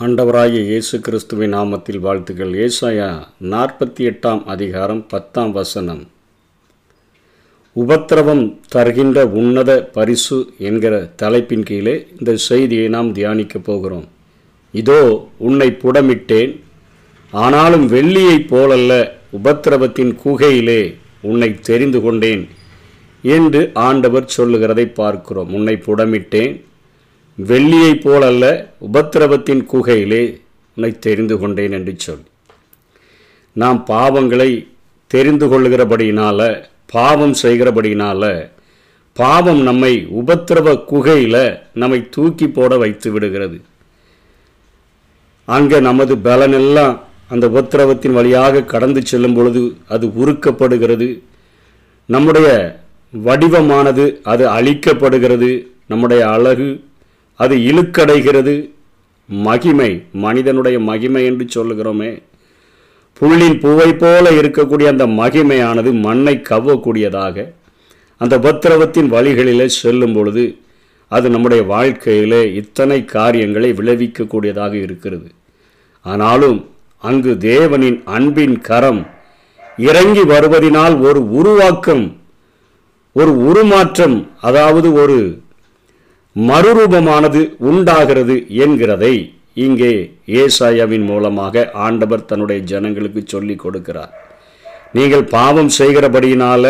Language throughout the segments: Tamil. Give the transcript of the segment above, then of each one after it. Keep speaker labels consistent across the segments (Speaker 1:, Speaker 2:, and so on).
Speaker 1: ஆண்டவராகிய இயேசு கிறிஸ்துவின் நாமத்தில் வாழ்த்துக்கள். ஏசாயா நாற்பத்தி எட்டாம் அதிகாரம் பத்தாம் வசனம். உபத்திரவம் தருகின்ற உன்னத பரிசு என்கிற தலைப்பின் கீழே இந்த செய்தியை நாம் தியானிக்கப் போகிறோம். இதோ உன்னை புடமிட்டேன். ஆனாலும் வெள்ளியைப் போலல்ல உபத்திரவத்தின் குகையிலே உன்னை தெரிந்து கொண்டேன் என்று ஆண்டவர் சொல்லுகிறதை பார்க்கிறோம். உன்னை புடமிட்டேன். வெள்ளியைப் போலல்ல உபத்திரவத்தின் குகையிலே உன்னை தெரிந்து கொண்டேன் என்று சொல். நாம் பாவங்களை தெரிந்து கொள்ளுகிறபடியினால பாவம் செய்கிறபடியினால் பாவம் நம்மை உபத்திரவ குகையில் நம்மை தூக்கி போட வைத்து விடுகிறது. அங்கே நமது பலனெல்லாம் அந்த உபத்திரவத்தின் வழியாக கடந்து செல்லும் பொழுது அது உருக்கப்படுகிறது. நம்முடைய வடிவமானது அது அழிக்கப்படுகிறது. நம்முடைய அழகு அது இழுக்கடைகிறது. மகிமை மனிதனுடைய மகிமை என்று சொல்லுகிறோமே. புள்ளின் பூவை போல இருக்கக்கூடிய அந்த மகிமையானது மண்ணை கவ்வக்கூடியதாக அந்த உபத்திரவத்தின் வழிகளிலே செல்லும் பொழுது அது நம்முடைய வாழ்க்கையிலே இத்தனை காரியங்களை விளைவிக்கக்கூடியதாக இருக்கிறது. ஆனாலும் அங்கு தேவனின் அன்பின் கரம் இறங்கி வருவதினால் ஒரு உருவாக்கம் ஒரு உருமாற்றம் அதாவது ஒரு மறுரூபமானது உண்டாகிறது என்கிறதை இங்கே ஏசாயாவின் மூலமாக ஆண்டவர் தன்னுடைய ஜனங்களுக்கு சொல்லிக் கொடுக்கிறார். நீங்கள் பாவம் செய்கிறபடியினால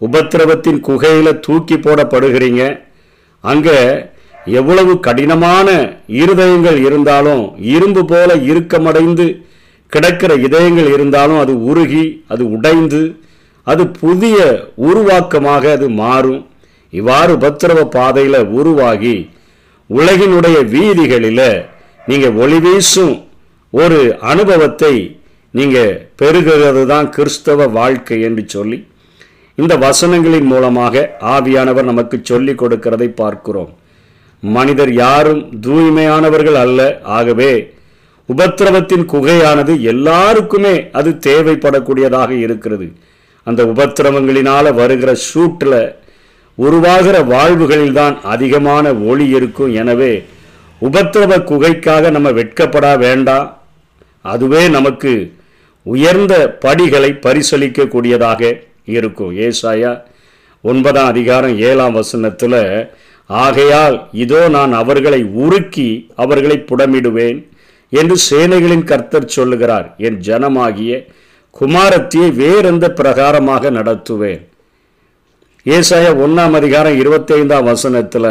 Speaker 1: உபத்திரவத்தின் குகையில் தூக்கி போடப்படுகிறீங்க. அங்கே எவ்வளவு கடினமான இருதயங்கள் இருந்தாலும் இரும்பு போல இறுக்கமடைந்து கிடக்கிற இதயங்கள் இருந்தாலும் அது உருகி அது உடைந்து அது புதிய உருவாக்கமாக அது மாறும். இவ்வாறு உபத்திரவ பாதையில் உருவாகி உலகினுடைய வீதிகளில் நீங்கள் ஒளி வீசும் ஒரு அனுபவத்தை நீங்கள் பெறுகிறது தான் கிறிஸ்தவ வாழ்க்கை என்று சொல்லி இந்த வசனங்களின் மூலமாக ஆவியானவர் நமக்கு சொல்லிக் கொடுக்கிறதை பார்க்கிறோம். மனிதர் யாரும் தூய்மையானவர்கள் அல்ல. ஆகவே உபத்திரவத்தின் குகையானது எல்லாருக்குமே அது தேவைப்படக்கூடியதாக இருக்கிறது. அந்த உபத்திரவங்களினால் வருகிற சூட்டில் உருவாகிற வாழ்வுகளில்தான் அதிகமான ஒளி இருக்கும். எனவே உபத்திரவ குகைக்காக நம்ம வெட்கப்பட வேண்டாம் அதுவே நமக்கு உயர்ந்த படிகளை பரிசளிக்கக்கூடியதாக இருக்கும். ஏசாயா ஒன்பதாம் அதிகாரம் ஏழாம் வசனத்தில் ஆகையால் இதோ நான் அவர்களை உருக்கி அவர்களை புடமிடுவேன் என்று சேனைகளின் கர்த்தர் சொல்லுகிறார். என் ஜனமாகிய குமாரத்தியை வேறெந்த பிரகாரமாக நடத்துவேன். ஏசாய ஒன்றாம் அதிகாரம் இருபத்தைந்தாம் வசனத்தில்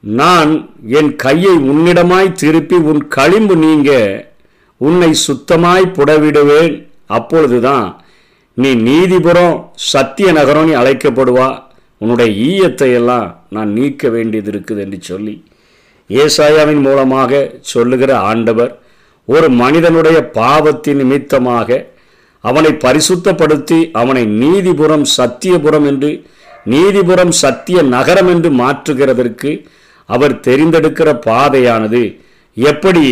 Speaker 1: நான் என் கையை உன்னிடமாய் திருப்பி உன் களிம்பு நீங்க உன்னை சுத்தமாய் புடவிடுவேன். அப்பொழுதுதான் நீ நீதிபுரம் சத்திய நகரம் நீ அழைக்கப்படுவா. உன்னுடைய ஈயத்தை எல்லாம் நான் நீக்க வேண்டியது இருக்குது என்று சொல்லி ஏசாயாவின் மூலமாக சொல்லுகிற ஆண்டவர் ஒரு மனிதனுடைய பாவத்தின் நிமித்தமாக அவனை பரிசுத்தப்படுத்தி அவனை நீதிபுரம் சத்தியபுரம் என்று நீதிபுரம் சத்திய நகரம் என்று மாற்றுகிறதற்கு அவர் தெரிந்தெடுக்கிற பாதையானது. எப்படி?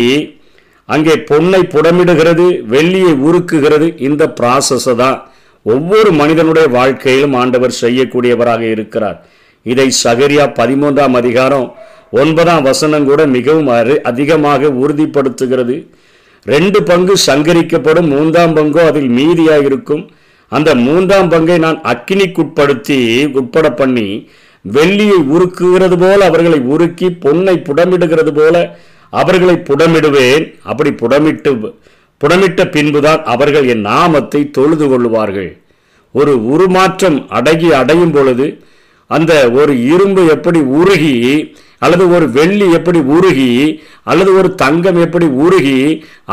Speaker 1: அங்கே பொன்னை புடமிடுகிறது வெள்ளியை உருக்குகிறது இந்த ப்ராசஸை தான். ஒவ்வொரு மனிதனுடைய வாழ்க்கையிலும் ஆண்டவர் செய்யக்கூடியவராக இருக்கிறார். இதை சகரியா பதிமூன்றாம் அதிகாரம் ஒன்பதாம் வசனம் கூட மிகவும் அதிகமாக உறுதிப்படுத்துகிறது. ரெண்டு பங்கு சங்கரிக்கப்படும் மூன்றாம் பங்கோ அதில் மீதியாக இருக்கும் அந்த மூன்றாம் பங்கை நான் அக்கினிக்குட்படுத்தி உட்பட பண்ணி வெள்ளியை உருக்குகிறது போல அவர்களை உருக்கி பொன்னை புடமிடுகிறது போல அவர்களை புடமிடுவேன். அப்படி புடமிட்டு புடமிட்ட பின்புதான் அவர்கள் என் நாமத்தை தொழுது கொள்வார்கள் ஒரு உருமாற்றம் அடகி அடையும் பொழுது அந்த ஒரு இரும்பு எப்படி உருகி அல்லது ஒரு வெள்ளி எப்படி உருகி அல்லது ஒரு தங்கம் எப்படி உருகி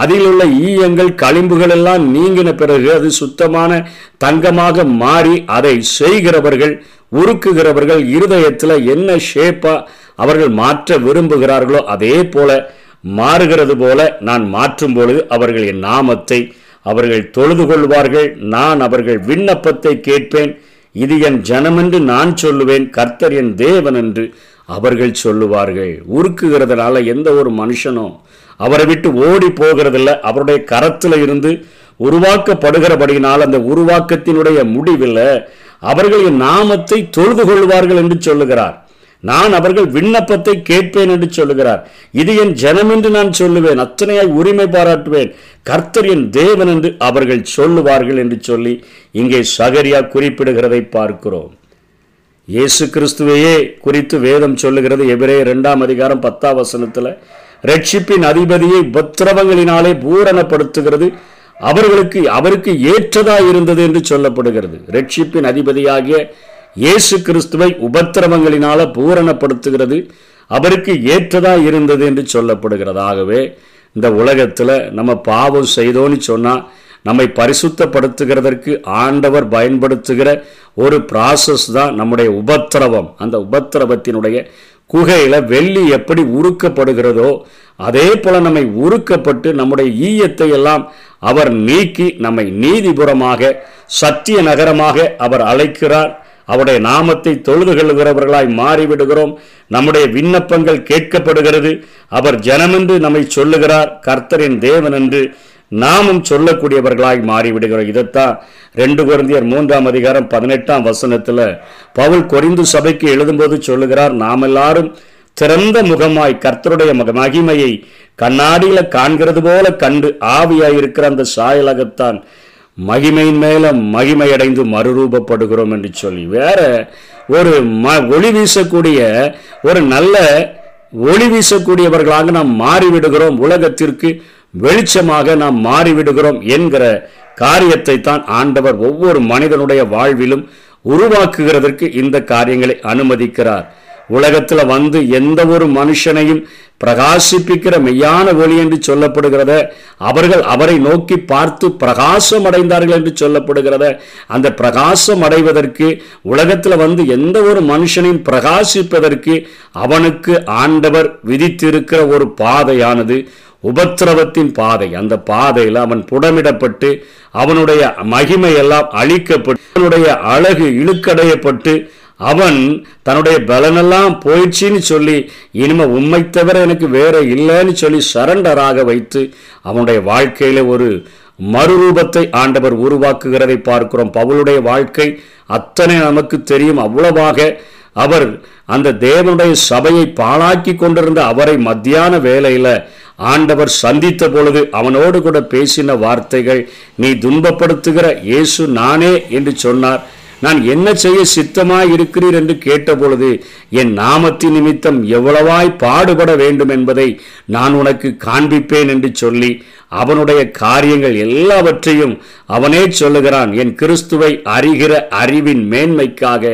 Speaker 1: அதில் உள்ள ஈயங்கள் களிம்புகள் எல்லாம் நீங்கின பிறகு அது சுத்தமான தங்கமாக மாறி அதை செய்கிறவர்கள் உருக்குகிறவர்கள் இருதயத்தில் என்ன ஷேப்பா அவர்கள் மாற்ற விரும்புகிறார்களோ அதே போல மாறுகிறது போல நான் மாற்றும் பொழுது அவர்கள் என் நாமத்தை அவர்கள் தொழுது கொள்வார்கள். நான் அவர்கள் விண்ணப்பத்தை கேட்பேன். இது என் ஜனமென்று நான் சொல்லுவேன். கர்த்தர் என் தேவன் என்று அவர்கள் சொல்லுவார்கள் உருக்குகிறதுனால எந்த ஒரு மனுஷனும் அவரை விட்டு ஓடி போகிறதில்ல. அவருடைய கரத்தில் இருந்து உருவாக்கப்படுகிறபடியினால் அந்த உருவாக்கத்தினுடைய முடிவில் அவர்களின் நாமத்தை தொழுது கொள்வார்கள் என்று சொல்லுகிறார். நான் அவர்கள் விண்ணப்பத்தை கேட்பேன் என்று சொல்லுகிறார். இது என் ஜனம் என்று நான் சொல்லுவேன். அத்தனையாய் உரிமை பாராட்டுவேன். கர்த்தர் என் தேவன் என்று அவர்கள் சொல்லுவார்கள் என்று சொல்லி இங்கே சகரியா குறிப்பிடுகிறதை பார்க்கிறோம். இயேசு கிறிஸ்துவையே குறித்து வேதம் சொல்லுகிறது. எபிரே இரண்டாம் அதிகாரம் பத்தாம் வசனத்தில் ரட்சிப்பின் அதிபதியை உபத்திரவங்களினாலே பூரணப்படுத்துகிறது. அவர்களுக்கு அவருக்கு ஏற்றதா இருந்தது என்று சொல்லப்படுகிறது. ரட்சிப்பின் அதிபதியாகிய இயேசு கிறிஸ்துவை உபத்திரவங்களினால பூரணப்படுத்துகிறது. அவருக்கு ஏற்றதா இருந்தது என்று சொல்லப்படுகிறது. ஆகவே இந்த உலகத்தில் நம்ம பாவம் செய்தோன்னு சொன்னால் நம்மை பரிசுத்தப்படுத்துகிறதற்கு ஆண்டவர் பயன்படுத்துகிற ஒரு ப்ராசஸ் தான் நம்முடைய உபத்திரவம். அந்த உபத்திரவத்தினுடைய குகையில் வெள்ளி எப்படி உருக்கப்படுகிறதோ அதே போல நம்மை உருக்கப்பட்டு நம்முடைய ஈயத்தை எல்லாம் அவர் நீக்கி நம்மை நீதிபுறமாக சத்திய நகரமாக அவர் அழைக்கிறார். அவருடைய நாமத்தை தொழுது கொள்கிறவர்களாய் மாறிவிடுகிறோம். நம்முடைய விண்ணப்பங்கள் கேட்கப்படுகிறது. அவர் ஜனமென்று நம்மை சொல்லுகிறார். கர்த்தரின் தேவன் என்று நாமும் சொல்லக்கூடியவர்களாய் மாறிவிடுகிறோம். இதைத்தான் ரெண்டு குழந்தையர் மூன்றாம் அதிகாரம் பதினெட்டாம் வசனத்துல பவுல் கொரிந்து சபைக்கு எழுதும்போது சொல்லுகிறார் நாம் எல்லாரும் திறந்த முகமாய் கர்த்தருடைய மகிமையை கண்ணாடியில காண்கிறது போல கண்டு ஆவியாயிருக்கிற அந்த சாயலகத்தான் மகிமையின் மேல மகிமையடைந்து மறுரூபப்படுகிறோம் என்று சொல்லி. வேற ஒரு ம ஒளி வீசக்கூடிய ஒரு நல்ல ஒளி வீசக்கூடியவர்களாக நாம் மாறிவிடுகிறோம் உலகத்திற்கு. வெளிச்சமாக நாம் மாறிவிடுகிறோம் என்கிற காரியத்தை தான் ஆண்டவர் ஒவ்வொரு மனிதனுடைய வாழ்விலும் உருவாக்குகிறதற்கு இந்த காரியங்களை அனுமதிக்கிறார். உலகத்தில் வந்து எந்த ஒரு மனுஷனையும் பிரகாசிப்பிக்கிற மெய்யான ஒளி என்று சொல்லப்படுகிறத அவர்கள் அவரை நோக்கி பார்த்து பிரகாசம் அடைந்தார்கள் என்று சொல்லப்படுகிறத அந்த பிரகாசம் அடைவதற்கு உலகத்தில் வந்து எந்த ஒரு மனுஷனையும் பிரகாசிப்பதற்கு அவனுக்கு ஆண்டவர் விதித்திருக்கிற ஒரு பாதையானது உபத்திரவத்தின் பாதை. அந்த பாதையில் அவன் புடமிடப்பட்டு அவனுடைய மகிமையெல்லாம் அழிக்கப்பட்டு அவனுடைய அழகு இழுக்கடையப்பட்டு அவன் தன்னுடைய பலனெல்லாம் போயிடுச்சின்னு சொல்லி இனிமே உண்மை தவிர எனக்கு வேற இல்லைன்னு சொல்லி சரண்டராக வைத்து அவனுடைய வாழ்க்கையில ஒரு மறுரூபத்தை ஆண்டவர் உருவாக்குகிறதை பார்க்கிறோம். பவுளுடைய வாழ்க்கை அத்தனை நமக்கு தெரியும். அவ்வளவாக அவர் அந்த தேவனுடைய சபையை பாழாக்கி கொண்டிருந்த அவரை மத்தியான வேலையில் ஆண்டவர் சந்தித்த பொழுது அவனோடு கூட பேசின வார்த்தைகள் நீ துன்பப்படுத்துகிற இயேசு நானே என்று சொன்னார். நான் என்ன செய்ய சித்தமாய் இருக்கிறீர்? என்று கேட்டபொழுது என் நாமத்தின் நிமித்தம் எவ்வளவாய் பாடுபட வேண்டும் என்பதை நான் உனக்கு காண்பிப்பேன் என்று சொல்லி அவனுடைய காரியங்கள் எல்லாவற்றையும் அவனே சொல்லுகிறான். என் கிறிஸ்துவை அறிகிற அறிவின் மேன்மைக்காக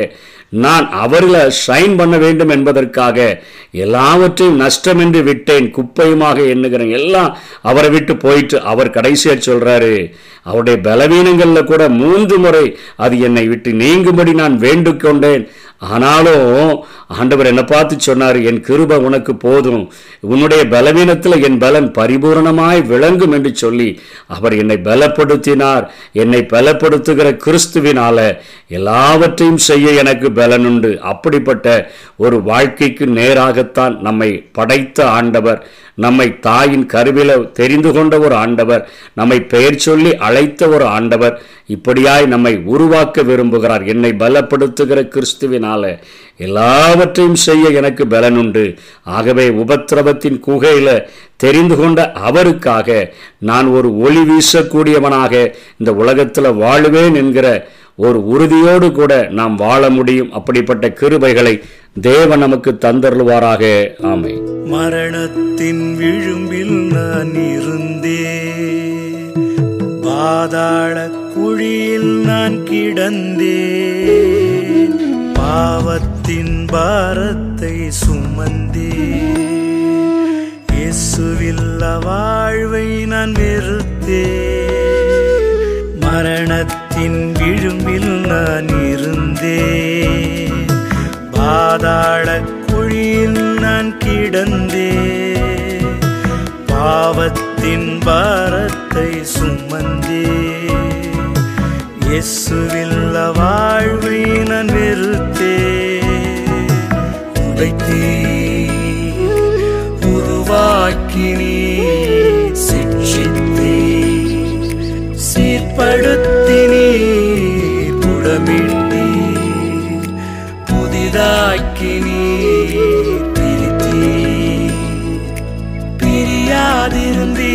Speaker 1: நான் அவரில் ஷைன் பண்ண வேண்டும் என்பதற்காக எல்லாவற்றையும் நஷ்டமின்று விட்டேன் குப்பையுமாக எண்ணுகிறேன். எல்லாம் அவரை விட்டு போயிட்டு அவர் கடைசியாக சொல்கிறாரு அவருடைய பலவீனங்களில் கூட மூன்று முறை அது என்னை விட்டு நீங்கும்படி நான் வேண்டு கொண்டேன் ஆனாலும் ஆண்டவர் என்னை பார்த்து சொன்னார் என் கிருப உனக்கு போதும். உன்னுடைய பலவீனத்தில் என் பலன் பரிபூரணமாய் விளங்கும் என்று சொல்லி அவர் என்னை பலப்படுத்தினார். என்னை பலப்படுத்துகிற கிறிஸ்துவினால எல்லாவற்றையும் செய்ய எனக்கு பலனுண்டு அப்படிப்பட்ட ஒரு வாழ்க்கைக்கு நேராகத்தான் நம்மை படைத்த ஆண்டவர். நம்மை தாயின் கருவில தெரிந்து கொண்ட ஒரு ஆண்டவர் நம்மை பெயர் சொல்லி அழைத்த ஒரு ஆண்டவர் இப்படியாய் நம்மை உருவாக்க விரும்புகிறார். என்னை பலப்படுத்துகிற கிறிஸ்துவினால எல்லாவற்றையும் செய்ய எனக்கு பலனுண்டு. ஆகவே உபத்திரவத்தின் குகையில தெரிந்து கொண்ட அவருக்காக நான் ஒரு ஒளி வீசக்கூடியவனாக இந்த உலகத்தில் வாழுவேன் என்கிற ஒரு உறுதியோடு கூட நாம் வாழ முடியும். அப்படிப்பட்ட கிருபைகளை தேவன் நமக்கு தந்தருள்வாராக. ஆமை
Speaker 2: மரணத்தின் விழும்பில் நான் இருந்தே. பாதாள குழியில் நான் கிடந்தே. பாவத்தின் பாரத்தை சுமந்தே. இயேசுவில்ல வாழ்வை நான் வெறுத்தே. மரணத்தின் விழும்பில் நான் இருந்தேன் பாதாள குழியில் நான் கிடந்தே. பாவத்தின் பாரத்தை சுமந்தே. இயேசுவில்ல வாழ்வை நான் வெறுத்தே. உடைத்தே. உருவாக்கினே. சிக்ஷித்தே. சீர்படுத்தினே. புடமிட்டே நீ பிரித்தீ பிரியாதிருந்தீ